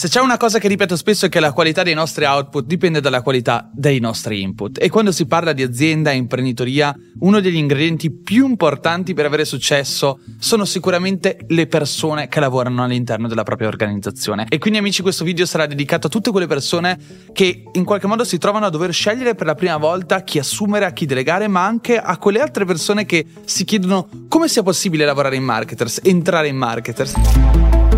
Se c'è una cosa che ripeto spesso è che la qualità dei nostri output dipende dalla qualità dei nostri input e quando si parla di azienda e imprenditoria uno degli ingredienti più importanti per avere successo sono sicuramente le persone che lavorano all'interno della propria organizzazione e quindi amici questo video sarà dedicato a tutte quelle persone che in qualche modo si trovano a dover scegliere per la prima volta chi assumere, a chi delegare ma anche a quelle altre persone che si chiedono come sia possibile lavorare in marketers, entrare in marketers.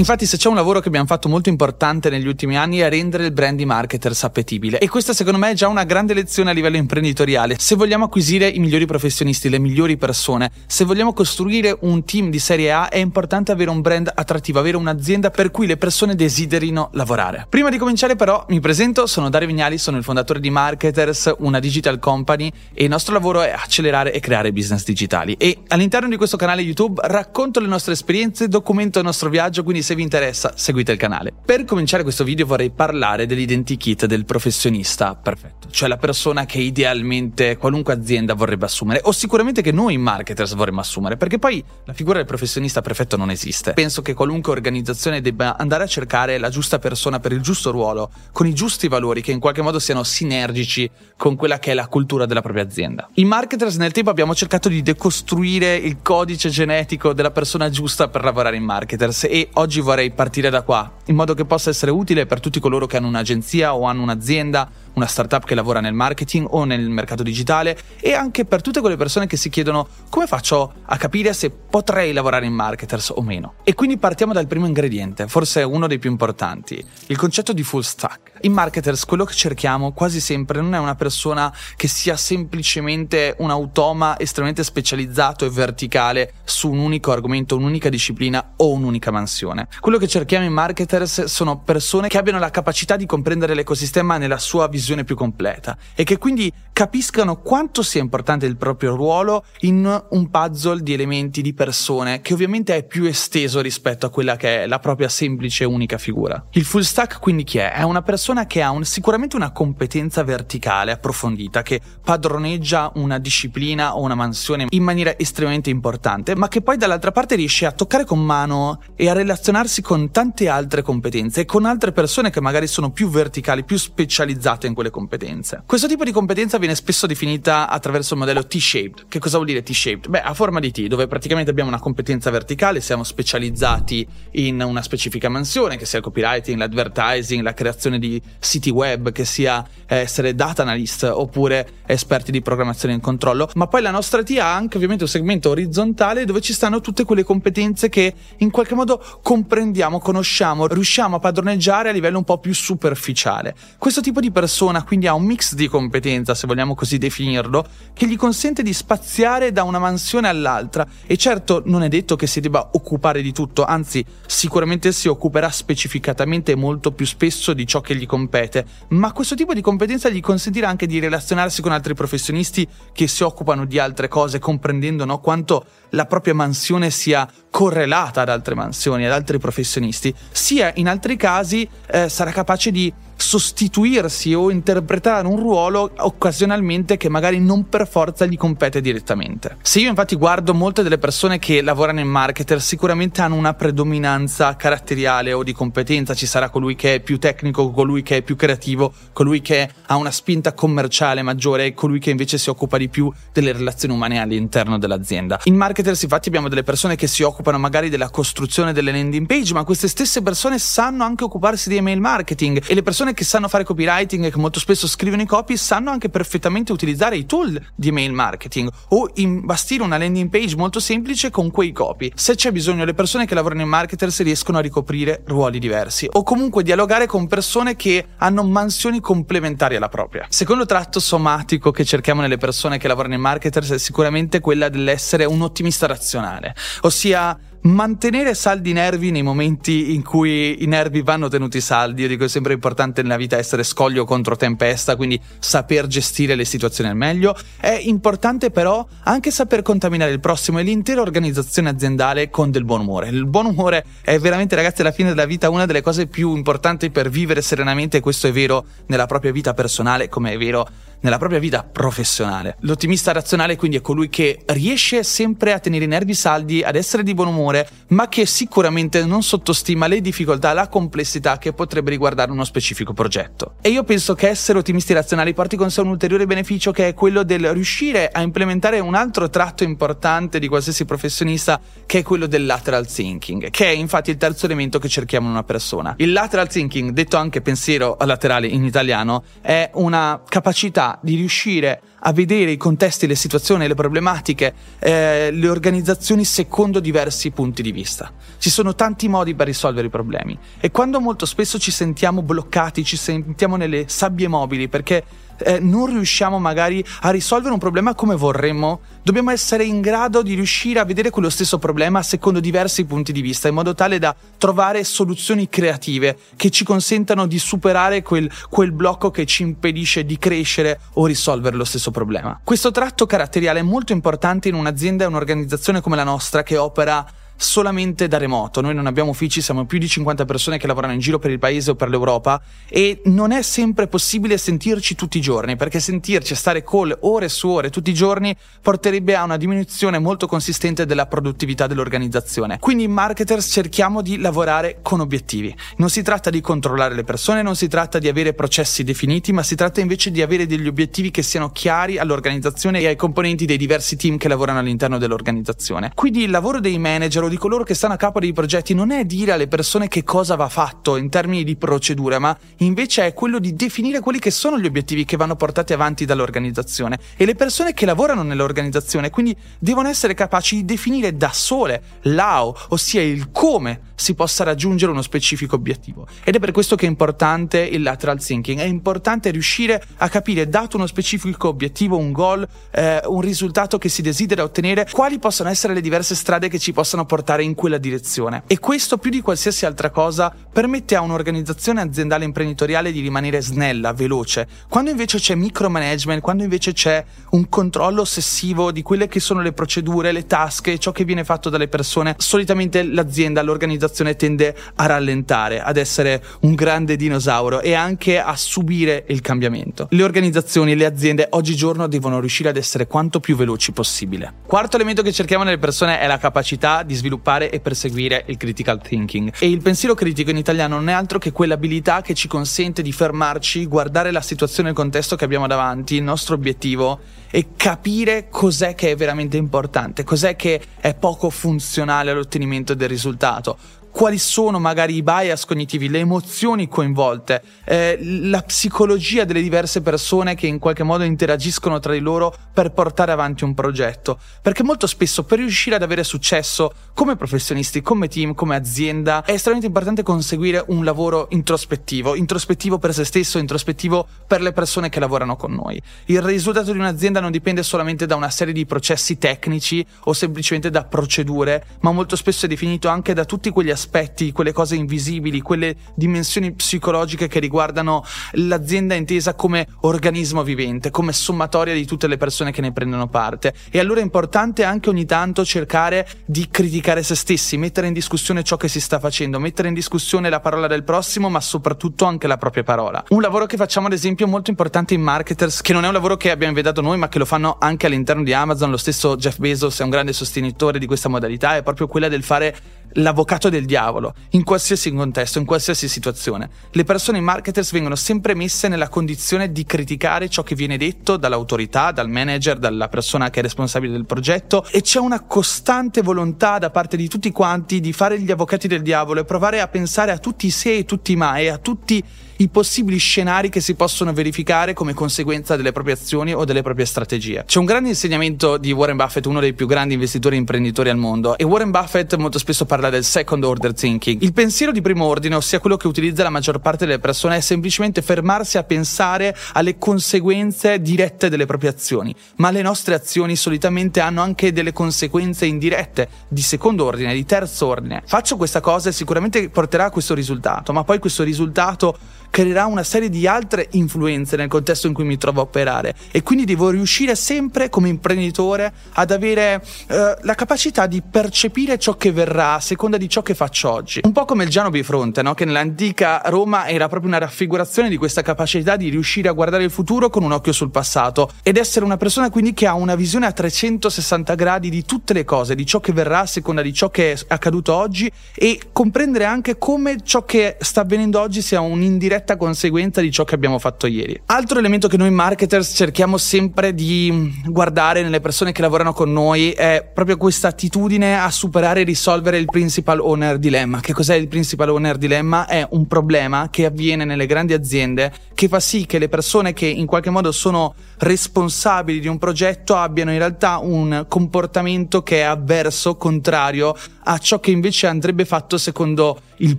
Infatti se c'è un lavoro che abbiamo fatto molto importante negli ultimi anni è rendere il brand di marketers appetibile e questa secondo me è già una grande lezione a livello imprenditoriale. Se vogliamo acquisire i migliori professionisti, le migliori persone, se vogliamo costruire un team di serie A è importante avere un brand attrattivo, avere un'azienda per cui le persone desiderino lavorare. Prima di cominciare però mi presento, sono Dario Vignali, sono il fondatore di Marketers, una digital company e il nostro lavoro è accelerare e creare business digitali e all'interno di questo canale YouTube racconto le nostre esperienze, documento il nostro viaggio, quindi se vi interessa seguite il canale. Per cominciare questo video vorrei parlare dell'identikit del professionista perfetto, cioè la persona che idealmente qualunque azienda vorrebbe assumere o sicuramente che noi marketers vorremmo assumere, perché poi la figura del professionista perfetto non esiste. Penso che qualunque organizzazione debba andare a cercare la giusta persona per il giusto ruolo, con i giusti valori che in qualche modo siano sinergici con quella che è la cultura della propria azienda. In marketers nel tempo abbiamo cercato di decostruire il codice genetico della persona giusta per lavorare in marketers e oggi vorrei partire da qua, in modo che possa essere utile per tutti coloro che hanno un'agenzia o hanno un'azienda una startup che lavora nel marketing o nel mercato digitale e anche per tutte quelle persone che si chiedono come faccio a capire se potrei lavorare in marketers o meno. E quindi partiamo dal primo ingrediente, forse uno dei più importanti, il concetto di full stack. In marketers quello che cerchiamo quasi sempre non è una persona che sia semplicemente un automa estremamente specializzato e verticale su un unico argomento, un'unica disciplina o un'unica mansione. Quello che cerchiamo in marketers sono persone che abbiano la capacità di comprendere l'ecosistema nella sua visione visione più completa e che quindi capiscano quanto sia importante il proprio ruolo in un puzzle di elementi di persone che ovviamente è più esteso rispetto a quella che è la propria semplice unica figura. Il full stack quindi chi è? È una persona che ha un, sicuramente una competenza verticale approfondita, che padroneggia una disciplina o una mansione in maniera estremamente importante, ma che poi dall'altra parte riesce a toccare con mano e a relazionarsi con tante altre competenze e con altre persone che magari sono più verticali, più specializzate in quelle competenze. Questo tipo di competenza viene spesso definita attraverso il modello T-shaped. Che cosa vuol dire T-shaped? Beh, a forma di T, dove praticamente abbiamo una competenza verticale, siamo specializzati in una specifica mansione, che sia il copywriting, l'advertising, la creazione di siti web, che sia eh, essere data analyst oppure esperti di programmazione in controllo, ma poi la nostra T ha anche ovviamente un segmento orizzontale dove ci stanno tutte quelle competenze che in qualche modo comprendiamo, conosciamo, riusciamo a padroneggiare a livello un po' più superficiale. Questo tipo di persone persona quindi ha un mix di competenza, se vogliamo così definirlo, che gli consente di spaziare da una mansione all'altra. E certo non è detto che si debba occupare di tutto, anzi sicuramente si occuperà specificatamente molto più spesso di ciò che gli compete, ma questo tipo di competenza gli consentirà anche di relazionarsi con altri professionisti che si occupano di altre cose, comprendendo no, quanto la propria mansione sia correlata ad altre mansioni, ad altri professionisti, sia in altri casi eh, sarà capace di sostituirsi o interpretare un ruolo occasionalmente che magari non per forza gli compete direttamente. Se io infatti guardo molte delle persone che lavorano in marketer sicuramente hanno una predominanza caratteriale o di competenza, ci sarà colui che è più tecnico, colui che è più creativo, colui che ha una spinta commerciale maggiore e colui che invece si occupa di più delle relazioni umane all'interno dell'azienda. In marketers infatti abbiamo delle persone che si occupano magari della costruzione delle landing page, ma queste stesse persone sanno anche occuparsi di email marketing e le persone persone che sanno fare copywriting e che molto spesso scrivono i copy sanno anche perfettamente utilizzare i tool di email marketing o imbastire una landing page molto semplice con quei copy. Se c'è bisogno, le persone che lavorano in marketers riescono a ricoprire ruoli diversi o comunque dialogare con persone che hanno mansioni complementari alla propria. Secondo tratto somatico che cerchiamo nelle persone che lavorano in marketers è sicuramente quella dell'essere un ottimista razionale, ossia mantenere saldi i nervi nei momenti in cui i nervi vanno tenuti saldi. Io dico è sempre importante nella vita essere scoglio contro tempesta, quindi saper gestire le situazioni al meglio. È importante però anche saper contaminare il prossimo e l'intera organizzazione aziendale con del buon umore. Il buon umore è veramente, ragazzi, alla fine della vita una delle cose più importanti per vivere serenamente questo è vero nella propria vita personale come è vero nella propria vita professionale. L'ottimista razionale quindi è colui che riesce sempre a tenere i nervi saldi, ad essere di buon umore, ma che sicuramente non sottostima le difficoltà, la complessità che potrebbe riguardare uno specifico progetto. E io penso che essere ottimisti razionali porti con sé un ulteriore beneficio che è quello del riuscire a implementare un altro tratto importante di qualsiasi professionista che è quello del lateral thinking, che è infatti il terzo elemento che cerchiamo in una persona. Il lateral thinking, detto anche pensiero laterale in italiano, è una capacità di riuscire a vedere i contesti, le situazioni, le problematiche, eh, le organizzazioni secondo diversi punti di vista. Ci sono tanti modi per risolvere i problemi e quando molto spesso ci sentiamo bloccati, ci sentiamo nelle sabbie mobili perché eh, non riusciamo magari a risolvere un problema come vorremmo, dobbiamo essere in grado di riuscire a vedere quello stesso problema secondo diversi punti di vista, in modo tale da trovare soluzioni creative che ci consentano di superare quel, quel blocco che ci impedisce di crescere o risolvere lo stesso problema. Questo tratto caratteriale è molto importante in un'azienda e un'organizzazione come la nostra che opera solamente da remoto. Noi non abbiamo uffici, siamo più di 50 persone che lavorano in giro per il paese o per l'Europa e non è sempre possibile sentirci tutti i giorni, perché sentirci stare call ore su ore tutti i giorni porterebbe a una diminuzione molto consistente della produttività dell'organizzazione. Quindi in marketers cerchiamo di lavorare con obiettivi. Non si tratta di controllare le persone, non si tratta di avere processi definiti, ma si tratta invece di avere degli obiettivi che siano chiari all'organizzazione e ai componenti dei diversi team che lavorano all'interno dell'organizzazione. Quindi il lavoro dei manager di coloro che stanno a capo dei progetti non è dire alle persone che cosa va fatto in termini di procedura, ma invece è quello di definire quelli che sono gli obiettivi che vanno portati avanti dall'organizzazione e le persone che lavorano nell'organizzazione quindi devono essere capaci di definire da sole l'how, ossia il come si possa raggiungere uno specifico obiettivo. Ed è per questo che è importante il lateral thinking, è importante riuscire a capire, dato uno specifico obiettivo, un goal, eh, un risultato che si desidera ottenere, quali possono essere le diverse strade che ci possano portare in quella direzione. E questo più di qualsiasi altra cosa permette a un'organizzazione aziendale imprenditoriale di rimanere snella, veloce. Quando invece c'è micromanagement, quando invece c'è un controllo ossessivo di quelle che sono le procedure, le tasche, ciò che viene fatto dalle persone, solitamente l'azienda, l'organizzazione tende a rallentare, ad essere un grande dinosauro e anche a subire il cambiamento. Le organizzazioni, le aziende oggigiorno devono riuscire ad essere quanto più veloci possibile. Quarto elemento che cerchiamo nelle persone è la capacità di sviluppare e perseguire il critical thinking. E il pensiero critico in italiano non è altro che quell'abilità che ci consente di fermarci, guardare la situazione e il contesto che abbiamo davanti, il nostro obiettivo e capire cos'è che è veramente importante, cos'è che è poco funzionale all'ottenimento del risultato, quali sono magari i bias cognitivi, le emozioni coinvolte, eh, la psicologia delle diverse persone che in qualche modo interagiscono tra di loro per portare avanti un progetto. Perché molto spesso per riuscire ad avere successo come professionisti, come team, come azienda, è estremamente importante conseguire un lavoro introspettivo, introspettivo per se stesso, introspettivo per le persone che lavorano con noi. Il risultato di un'azienda non dipende solamente da una serie di processi tecnici o semplicemente da procedure, ma molto spesso è definito anche da tutti quegli aspetti aspetti, quelle cose invisibili, quelle dimensioni psicologiche che riguardano l'azienda intesa come organismo vivente, come sommatoria di tutte le persone che ne prendono parte. E allora è importante anche ogni tanto cercare di criticare se stessi, mettere in discussione ciò che si sta facendo, mettere in discussione la parola del prossimo, ma soprattutto anche la propria parola. Un lavoro che facciamo ad esempio molto importante in marketers, che non è un lavoro che abbiamo vedato noi, ma che lo fanno anche all'interno di Amazon, lo stesso Jeff Bezos è un grande sostenitore di questa modalità, è proprio quella del fare l'avvocato del diavolo, in qualsiasi contesto, in qualsiasi situazione. Le persone marketers vengono sempre messe nella condizione di criticare ciò che viene detto dall'autorità, dal manager, dalla persona che è responsabile del progetto e c'è una costante volontà da parte di tutti quanti di fare gli avvocati del diavolo e provare a pensare a tutti i se e tutti i ma e a tutti i possibili scenari che si possono verificare come conseguenza delle proprie azioni o delle proprie strategie. C'è un grande insegnamento di Warren Buffett, uno dei più grandi investitori e imprenditori al mondo, e Warren Buffett molto spesso parla del second order thinking. Il pensiero di primo ordine, ossia quello che utilizza la maggior parte delle persone, è semplicemente fermarsi a pensare alle conseguenze dirette delle proprie azioni, ma le nostre azioni solitamente hanno anche delle conseguenze indirette di secondo ordine, di terzo ordine. Faccio questa cosa e sicuramente porterà a questo risultato, ma poi questo risultato creerà una serie di altre influenze nel contesto in cui mi trovo a operare e quindi devo riuscire sempre come imprenditore ad avere eh, la capacità di percepire ciò che verrà a seconda di ciò che faccio oggi. Un po' come il Giano Bifronte, no? che nell'antica Roma era proprio una raffigurazione di questa capacità di riuscire a guardare il futuro con un occhio sul passato ed essere una persona quindi che ha una visione a 360 gradi di tutte le cose, di ciò che verrà a seconda di ciò che è accaduto oggi e comprendere anche come ciò che sta avvenendo oggi sia un indiretto diretta conseguenza di ciò che abbiamo fatto ieri. Altro elemento che noi marketers cerchiamo sempre di guardare nelle persone che lavorano con noi è proprio questa attitudine a superare e risolvere il principal owner dilemma. Che cos'è il principal owner dilemma? È un problema che avviene nelle grandi aziende che fa sì che le persone che in qualche modo sono responsabili di un progetto abbiano in realtà un comportamento che è avverso, contrario a ciò che invece andrebbe fatto secondo il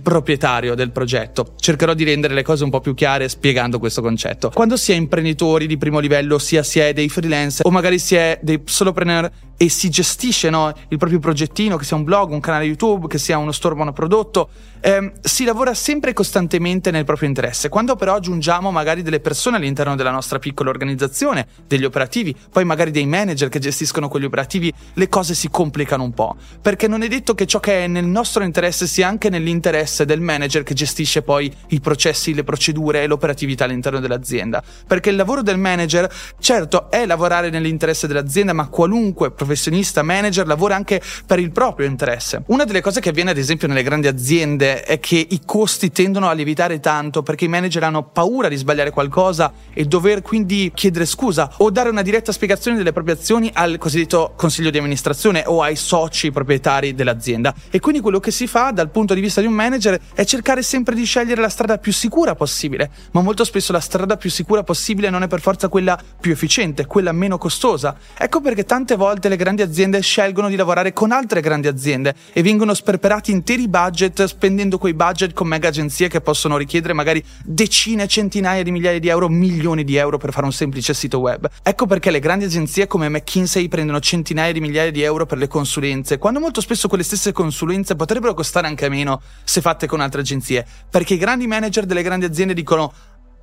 proprietario del progetto. Cercherò di rendere le cose un po' più chiare spiegando questo concetto. Quando si è imprenditori di primo livello, sia si è dei freelance o magari si è dei solopreneur e si gestisce no, il proprio progettino, che sia un blog, un canale YouTube, che sia uno store monoprodotto, ehm, si lavora sempre e costantemente nel proprio interesse. Quando però aggiungiamo magari delle persone all'interno della nostra piccola organizzazione, degli operativi, poi magari dei manager che gestiscono quegli operativi, le cose si complicano un po', perché non è detto che ciò che è nel nostro interesse sia anche nell'interesse del manager che gestisce poi i processi, le procedure e l'operatività all'interno dell'azienda. Perché il lavoro del manager, certo, è lavorare nell'interesse dell'azienda, ma qualunque professionista professionista, manager, lavora anche per il proprio interesse. Una delle cose che avviene ad esempio nelle grandi aziende è che i costi tendono a lievitare tanto perché i manager hanno paura di sbagliare qualcosa e dover quindi chiedere scusa o dare una diretta spiegazione delle proprie azioni al cosiddetto consiglio di amministrazione o ai soci proprietari dell'azienda. E quindi quello che si fa dal punto di vista di un manager è cercare sempre di scegliere la strada più sicura possibile, ma molto spesso la strada più sicura possibile non è per forza quella più efficiente, quella meno costosa. Ecco perché tante volte le grandi aziende scelgono di lavorare con altre grandi aziende e vengono sperperati interi budget spendendo quei budget con mega agenzie che possono richiedere magari decine, centinaia di migliaia di euro, milioni di euro per fare un semplice sito web. Ecco perché le grandi agenzie come McKinsey prendono centinaia di migliaia di euro per le consulenze, quando molto spesso quelle stesse consulenze potrebbero costare anche meno se fatte con altre agenzie, perché i grandi manager delle grandi aziende dicono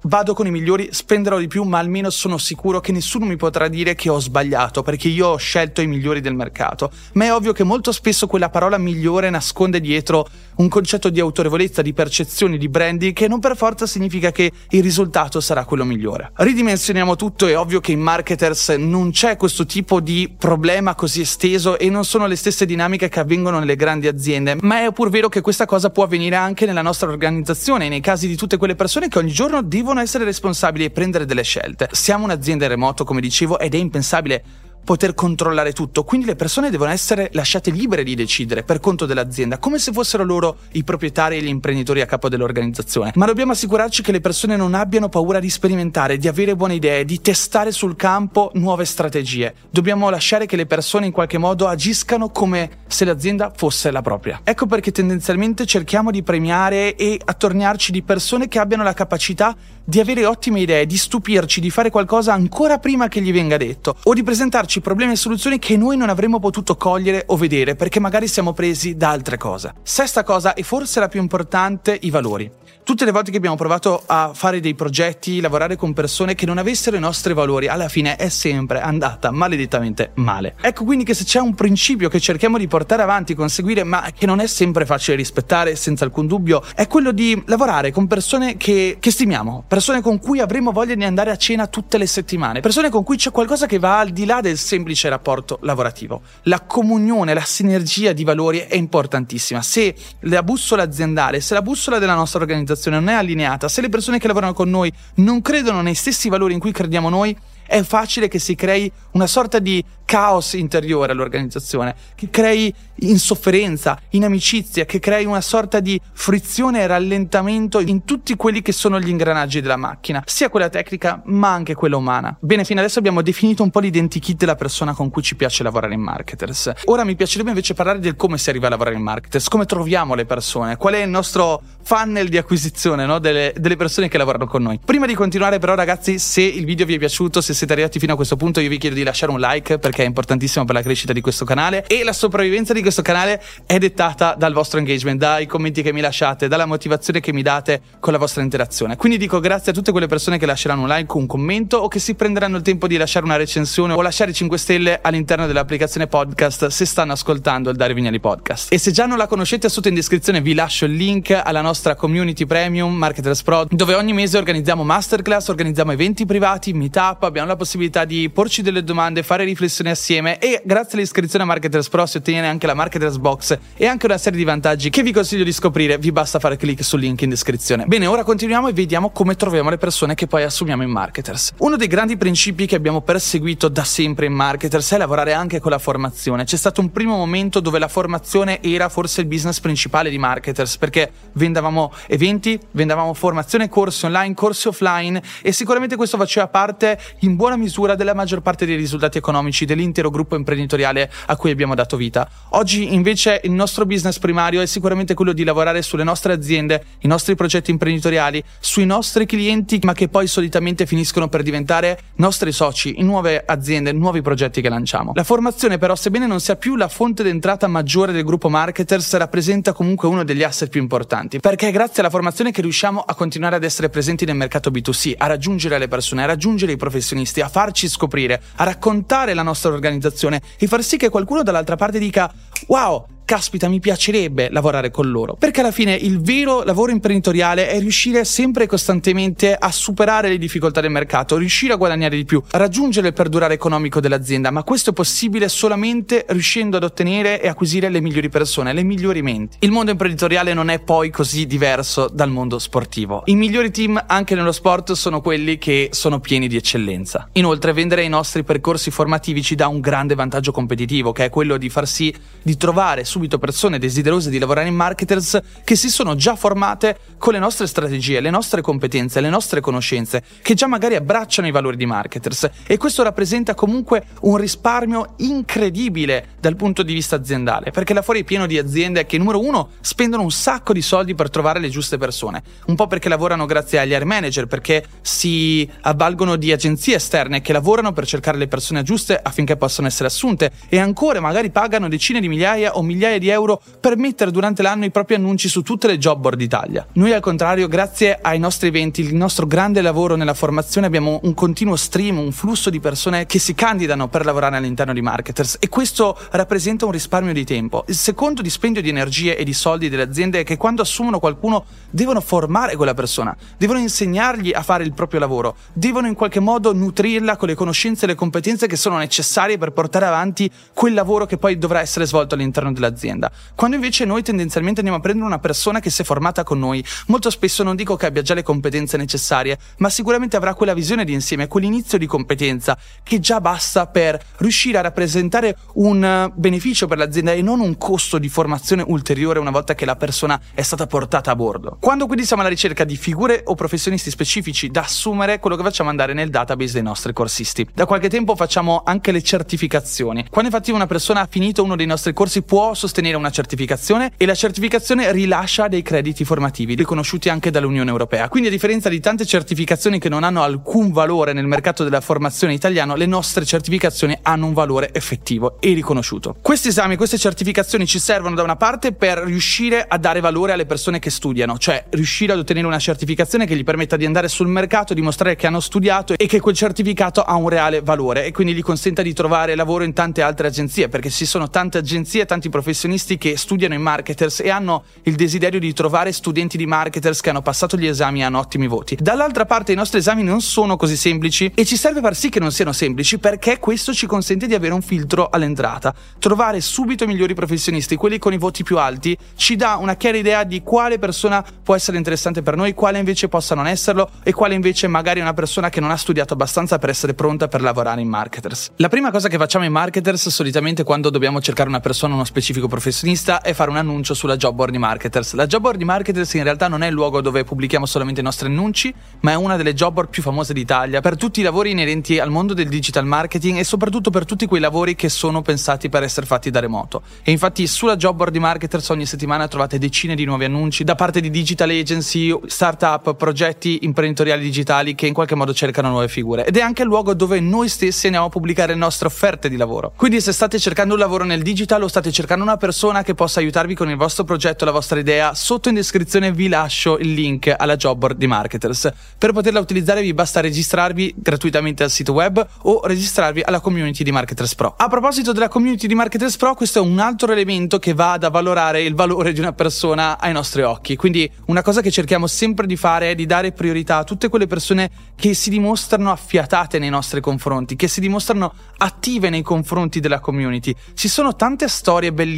Vado con i migliori, spenderò di più, ma almeno sono sicuro che nessuno mi potrà dire che ho sbagliato, perché io ho scelto i migliori del mercato. Ma è ovvio che molto spesso quella parola migliore nasconde dietro un concetto di autorevolezza, di percezione, di branding, che non per forza significa che il risultato sarà quello migliore. Ridimensioniamo tutto, è ovvio che in marketers non c'è questo tipo di problema così esteso e non sono le stesse dinamiche che avvengono nelle grandi aziende, ma è pur vero che questa cosa può avvenire anche nella nostra organizzazione, nei casi di tutte quelle persone che ogni giorno devono devono essere responsabili e prendere delle scelte. Siamo un'azienda in remoto, come dicevo, ed è impensabile poter controllare tutto, quindi le persone devono essere lasciate libere di decidere per conto dell'azienda, come se fossero loro i proprietari e gli imprenditori a capo dell'organizzazione. Ma dobbiamo assicurarci che le persone non abbiano paura di sperimentare, di avere buone idee, di testare sul campo nuove strategie. Dobbiamo lasciare che le persone in qualche modo agiscano come se l'azienda fosse la propria. Ecco perché tendenzialmente cerchiamo di premiare e attorniarci di persone che abbiano la capacità di avere ottime idee, di stupirci, di fare qualcosa ancora prima che gli venga detto, o di presentarci problemi e soluzioni che noi non avremmo potuto cogliere o vedere perché magari siamo presi da altre cose. Sesta cosa, e forse la più importante, i valori. Tutte le volte che abbiamo provato a fare dei progetti, lavorare con persone che non avessero i nostri valori, alla fine è sempre andata maledettamente male. Ecco quindi che se c'è un principio che cerchiamo di portare avanti, conseguire, ma che non è sempre facile rispettare, senza alcun dubbio, è quello di lavorare con persone che, che stimiamo, persone con cui avremo voglia di andare a cena tutte le settimane, persone con cui c'è qualcosa che va al di là del semplice rapporto lavorativo. La comunione, la sinergia di valori è importantissima. Se la bussola aziendale, se la bussola della nostra organizzazione non è allineata, se le persone che lavorano con noi non credono nei stessi valori in cui crediamo noi, è facile che si crei una sorta di caos interiore all'organizzazione, che crei insofferenza, inamicizia, che crei una sorta di frizione e rallentamento in tutti quelli che sono gli ingranaggi della macchina, sia quella tecnica ma anche quella umana. Bene, fino adesso abbiamo definito un po' l'identikit della persona con cui ci piace lavorare in marketers. Ora mi piacerebbe invece parlare del come si arriva a lavorare in marketers, come troviamo le persone, qual è il nostro funnel di acquisizione no? delle, delle persone che lavorano con noi. Prima di continuare però ragazzi, se il video vi è piaciuto, se siete arrivati fino a questo punto, io vi chiedo di lasciare un like perché è importantissimo per la crescita di questo canale e la sopravvivenza di questo canale è dettata dal vostro engagement, dai commenti che mi lasciate, dalla motivazione che mi date con la vostra interazione. Quindi dico grazie a tutte quelle persone che lasceranno un like, un commento o che si prenderanno il tempo di lasciare una recensione o lasciare 5 stelle all'interno dell'applicazione podcast se stanno ascoltando il Dario Vignali Podcast. E se già non la conoscete, sotto in descrizione vi lascio il link alla nostra community premium Marketers Pro, dove ogni mese organizziamo masterclass, organizziamo eventi privati, meetup, abbiamo la possibilità di porci delle domande, fare riflessioni assieme e grazie all'iscrizione a Marketers Pro si ottiene anche la Marketers Box e anche una serie di vantaggi che vi consiglio di scoprire, vi basta fare clic sul link in descrizione. Bene, ora continuiamo e vediamo come troviamo le persone che poi assumiamo in Marketers. Uno dei grandi principi che abbiamo perseguito da sempre in Marketers è lavorare anche con la formazione. C'è stato un primo momento dove la formazione era forse il business principale di Marketers perché vendavamo eventi, vendavamo formazione, corsi online, corsi offline e sicuramente questo faceva parte in buona misura della maggior parte dei risultati economici dell'intero gruppo imprenditoriale a cui abbiamo dato vita. Oggi invece il nostro business primario è sicuramente quello di lavorare sulle nostre aziende, i nostri progetti imprenditoriali, sui nostri clienti, ma che poi solitamente finiscono per diventare nostri soci in nuove aziende, nuovi progetti che lanciamo. La formazione però, sebbene non sia più la fonte d'entrata maggiore del gruppo marketers, rappresenta comunque uno degli asset più importanti, perché è grazie alla formazione che riusciamo a continuare ad essere presenti nel mercato B2C, a raggiungere le persone, a raggiungere i professionisti, a farci scoprire, a raccontare la nostra organizzazione e far sì che qualcuno dall'altra parte dica wow, caspita, mi piacerebbe lavorare con loro. Perché alla fine il vero lavoro imprenditoriale è riuscire sempre e costantemente a superare le difficoltà del mercato, riuscire a guadagnare di più, raggiungere il perdurare economico dell'azienda, ma questo è possibile solamente riuscendo ad ottenere e acquisire le migliori persone, le migliori menti. Il mondo imprenditoriale non è poi così diverso dal mondo sportivo. I migliori team anche nello sport sono quelli che sono pieni di eccellenza. Inoltre vendere i nostri percorsi formativi ci dà un grande vantaggio competitivo, che è quello di far sì di trovare su subito persone desiderose di lavorare in marketers che si sono già formate con le nostre strategie, le nostre competenze, le nostre conoscenze, che già magari abbracciano i valori di marketers. E questo rappresenta comunque un risparmio incredibile dal punto di vista aziendale, perché là fuori è pieno di aziende che numero uno spendono un sacco di soldi per trovare le giuste persone, un po' perché lavorano grazie agli air manager, perché si avvalgono di agenzie esterne che lavorano per cercare le persone giuste affinché possano essere assunte e ancora magari pagano decine di migliaia o migliaia migliaia di euro per mettere durante l'anno i propri annunci su tutte le job board d'Italia. Noi al contrario, grazie ai nostri eventi, il nostro grande lavoro nella formazione, abbiamo un continuo stream, un flusso di persone che si candidano per lavorare all'interno di marketers e questo rappresenta un risparmio di tempo. Il secondo dispendio di energie e di soldi delle aziende è che quando assumono qualcuno devono formare quella persona, devono insegnargli a fare il proprio lavoro, devono in qualche modo nutrirla con le conoscenze e le competenze che sono necessarie per portare avanti quel lavoro che poi dovrà essere svolto all'interno dell'azienda azienda. Quando invece noi tendenzialmente andiamo a prendere una persona che si è formata con noi, molto spesso non dico che abbia già le competenze necessarie, ma sicuramente avrà quella visione di insieme, quell'inizio di competenza che già basta per riuscire a rappresentare un eh, beneficio per l'azienda e non un costo di formazione ulteriore una volta che la persona è stata portata a bordo. Quando quindi siamo alla ricerca di figure o professionisti specifici da assumere, quello che facciamo è andare nel database dei nostri corsisti. Da qualche tempo facciamo anche le certificazioni. Quando infatti una persona ha finito uno dei nostri corsi può sostenere una certificazione e la certificazione rilascia dei crediti formativi riconosciuti anche dall'Unione Europea. Quindi a differenza di tante certificazioni che non hanno alcun valore nel mercato della formazione italiano, le nostre certificazioni hanno un valore effettivo e riconosciuto. Questi esami, queste certificazioni ci servono da una parte per riuscire a dare valore alle persone che studiano, cioè riuscire ad ottenere una certificazione che gli permetta di andare sul mercato, dimostrare che hanno studiato e che quel certificato ha un reale valore e quindi gli consenta di trovare lavoro in tante altre agenzie, perché ci sono tante agenzie, tanti professionisti professionisti che studiano in marketers e hanno il desiderio di trovare studenti di marketers che hanno passato gli esami e hanno ottimi voti. Dall'altra parte i nostri esami non sono così semplici e ci serve far sì che non siano semplici perché questo ci consente di avere un filtro all'entrata. Trovare subito i migliori professionisti, quelli con i voti più alti, ci dà una chiara idea di quale persona può essere interessante per noi, quale invece possa non esserlo e quale invece magari è una persona che non ha studiato abbastanza per essere pronta per lavorare in marketers. La prima cosa che facciamo in marketers solitamente quando dobbiamo cercare una persona, uno specifico professionista, è fare un annuncio sulla job board di marketers. La job board di marketers in realtà non è il luogo dove pubblichiamo solamente i nostri annunci, ma è una delle job board più famose d'Italia per tutti i lavori inerenti al mondo del digital marketing e soprattutto per tutti quei lavori che sono pensati per essere fatti da remoto. E infatti sulla job board di marketers ogni settimana trovate decine di nuovi annunci da parte di digital agency, startup, progetti imprenditoriali digitali che in qualche modo cercano nuove figure. Ed è anche il luogo dove noi stessi andiamo a pubblicare le nostre offerte di lavoro. Quindi se state cercando un lavoro nel digital o state cercando una persona che possa aiutarvi con il vostro progetto, la vostra idea, sotto in descrizione vi lascio il link alla job board di Marketers. Per poterla utilizzare vi basta registrarvi gratuitamente al sito web o registrarvi alla community di Marketers Pro. A proposito della community di Marketers Pro, questo è un altro elemento che va ad avvalorare il valore di una persona ai nostri occhi. Quindi una cosa che cerchiamo sempre di fare è di dare priorità a tutte quelle persone che si dimostrano affiatate nei nostri confronti, che si dimostrano attive nei confronti della community. Ci sono tante storie bellissime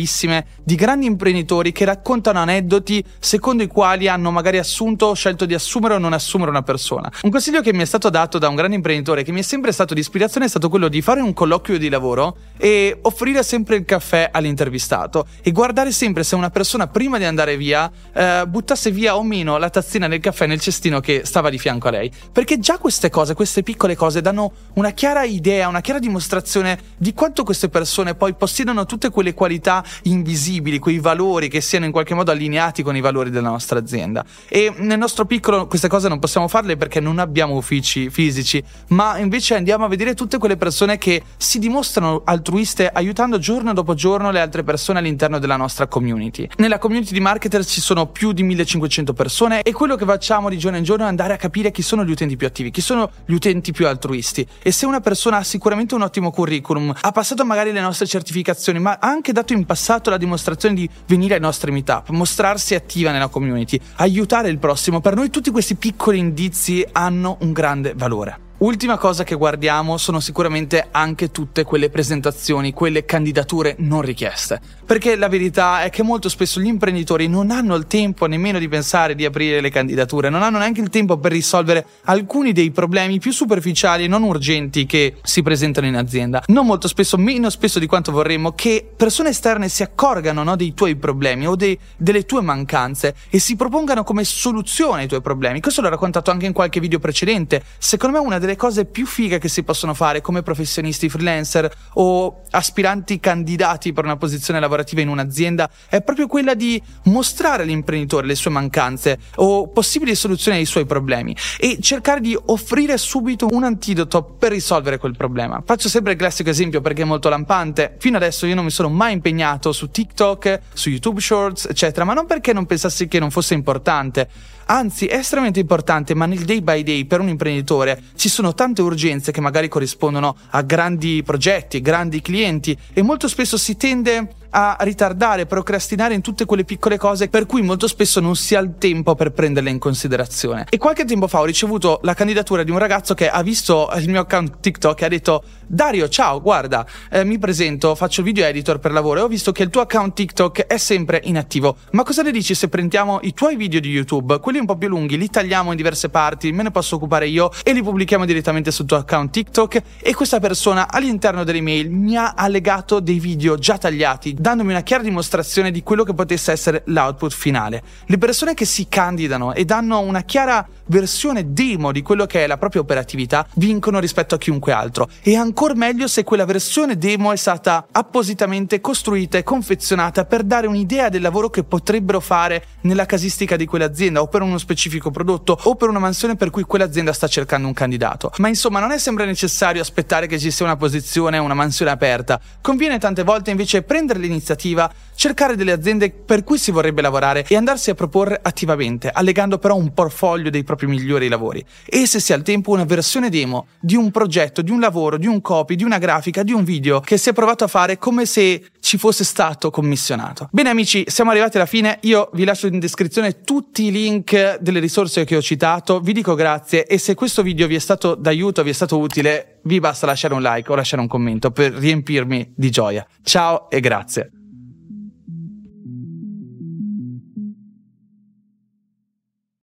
di grandi imprenditori che raccontano aneddoti secondo i quali hanno magari assunto o scelto di assumere o non assumere una persona. Un consiglio che mi è stato dato da un grande imprenditore che mi è sempre stato di ispirazione è stato quello di fare un colloquio di lavoro e offrire sempre il caffè all'intervistato e guardare sempre se una persona prima di andare via eh, buttasse via o meno la tazzina del caffè nel cestino che stava di fianco a lei. Perché già queste cose, queste piccole cose danno una chiara idea, una chiara dimostrazione di quanto queste persone poi possiedono tutte quelle qualità invisibili, quei valori che siano in qualche modo allineati con i valori della nostra azienda. E nel nostro piccolo queste cose non possiamo farle perché non abbiamo uffici fisici, ma invece andiamo a vedere tutte quelle persone che si dimostrano altruiste aiutando giorno dopo giorno le altre persone all'interno della nostra community. Nella community di marketer ci sono più di 1500 persone e quello che facciamo di giorno in giorno è andare a capire chi sono gli utenti più attivi, chi sono gli utenti più altruisti. E se una persona ha sicuramente un ottimo curriculum, ha passato magari le nostre certificazioni, ma ha anche dato in passato la dimostrazione di venire ai nostri meetup, mostrarsi attiva nella community, aiutare il prossimo, per noi tutti questi piccoli indizi hanno un grande valore. Ultima cosa che guardiamo sono sicuramente anche tutte quelle presentazioni, quelle candidature non richieste. Perché la verità è che molto spesso gli imprenditori non hanno il tempo nemmeno di pensare di aprire le candidature, non hanno neanche il tempo per risolvere alcuni dei problemi più superficiali e non urgenti che si presentano in azienda. Non molto spesso, meno spesso di quanto vorremmo, che persone esterne si accorgano no, dei tuoi problemi o dei, delle tue mancanze e si propongano come soluzione ai tuoi problemi. Questo l'ho raccontato anche in qualche video precedente. Secondo me una delle delle cose più fighe che si possono fare come professionisti freelancer o aspiranti candidati per una posizione lavorativa in un'azienda è proprio quella di mostrare all'imprenditore le sue mancanze o possibili soluzioni ai suoi problemi e cercare di offrire subito un antidoto per risolvere quel problema. Faccio sempre il classico esempio perché è molto lampante. Fino adesso io non mi sono mai impegnato su TikTok, su YouTube Shorts, eccetera, ma non perché non pensassi che non fosse importante Anzi, è estremamente importante, ma nel day by day per un imprenditore ci sono tante urgenze che magari corrispondono a grandi progetti, grandi clienti e molto spesso si tende a ritardare, procrastinare in tutte quelle piccole cose per cui molto spesso non si ha il tempo per prenderle in considerazione. E qualche tempo fa ho ricevuto la candidatura di un ragazzo che ha visto il mio account TikTok e ha detto Dario, ciao, guarda, eh, mi presento, faccio video editor per lavoro e ho visto che il tuo account TikTok è sempre inattivo. Ma cosa ne dici se prendiamo i tuoi video di YouTube, quelli un po' più lunghi, li tagliamo in diverse parti, me ne posso occupare io e li pubblichiamo direttamente sul tuo account TikTok? E questa persona all'interno dell'email mi ha allegato dei video già tagliati dandomi una chiara dimostrazione di quello che potesse essere l'output finale. Le persone che si candidano e danno una chiara versione demo di quello che è la propria operatività vincono rispetto a chiunque altro e ancora meglio se quella versione demo è stata appositamente costruita e confezionata per dare un'idea del lavoro che potrebbero fare nella casistica di quell'azienda o per uno specifico prodotto o per una mansione per cui quell'azienda sta cercando un candidato. Ma insomma non è sempre necessario aspettare che ci sia una posizione una mansione aperta, conviene tante volte invece prendere l'iniziativa, cercare delle aziende per cui si vorrebbe lavorare e andarsi a proporre attivamente, allegando però un portfolio dei propri migliori lavori. E se si ha il tempo una versione demo di un progetto, di un lavoro, di un copy, di una grafica, di un video che si è provato a fare come se ci fosse stato commissionato. Bene amici, siamo arrivati alla fine, io vi lascio in descrizione tutti i link delle risorse che ho citato, vi dico grazie e se questo video vi è stato d'aiuto, vi è stato utile, vi basta lasciare un like o lasciare un commento per riempirmi di gioia. Ciao e grazie.